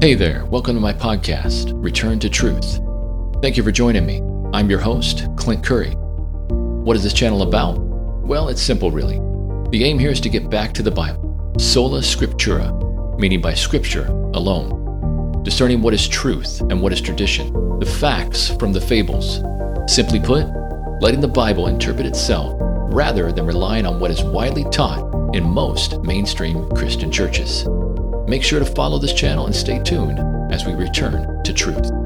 Hey there, welcome to my podcast, Return to Truth. Thank you for joining me. I'm your host, Clint Curry. What is this channel about? Well, it's simple, really. The aim here is to get back to the Bible, sola scriptura, meaning by scripture alone, discerning what is truth and what is tradition, the facts from the fables. Simply put, letting the Bible interpret itself rather than relying on what is widely taught in most mainstream Christian churches. Make sure to follow this channel and stay tuned as we return to truth.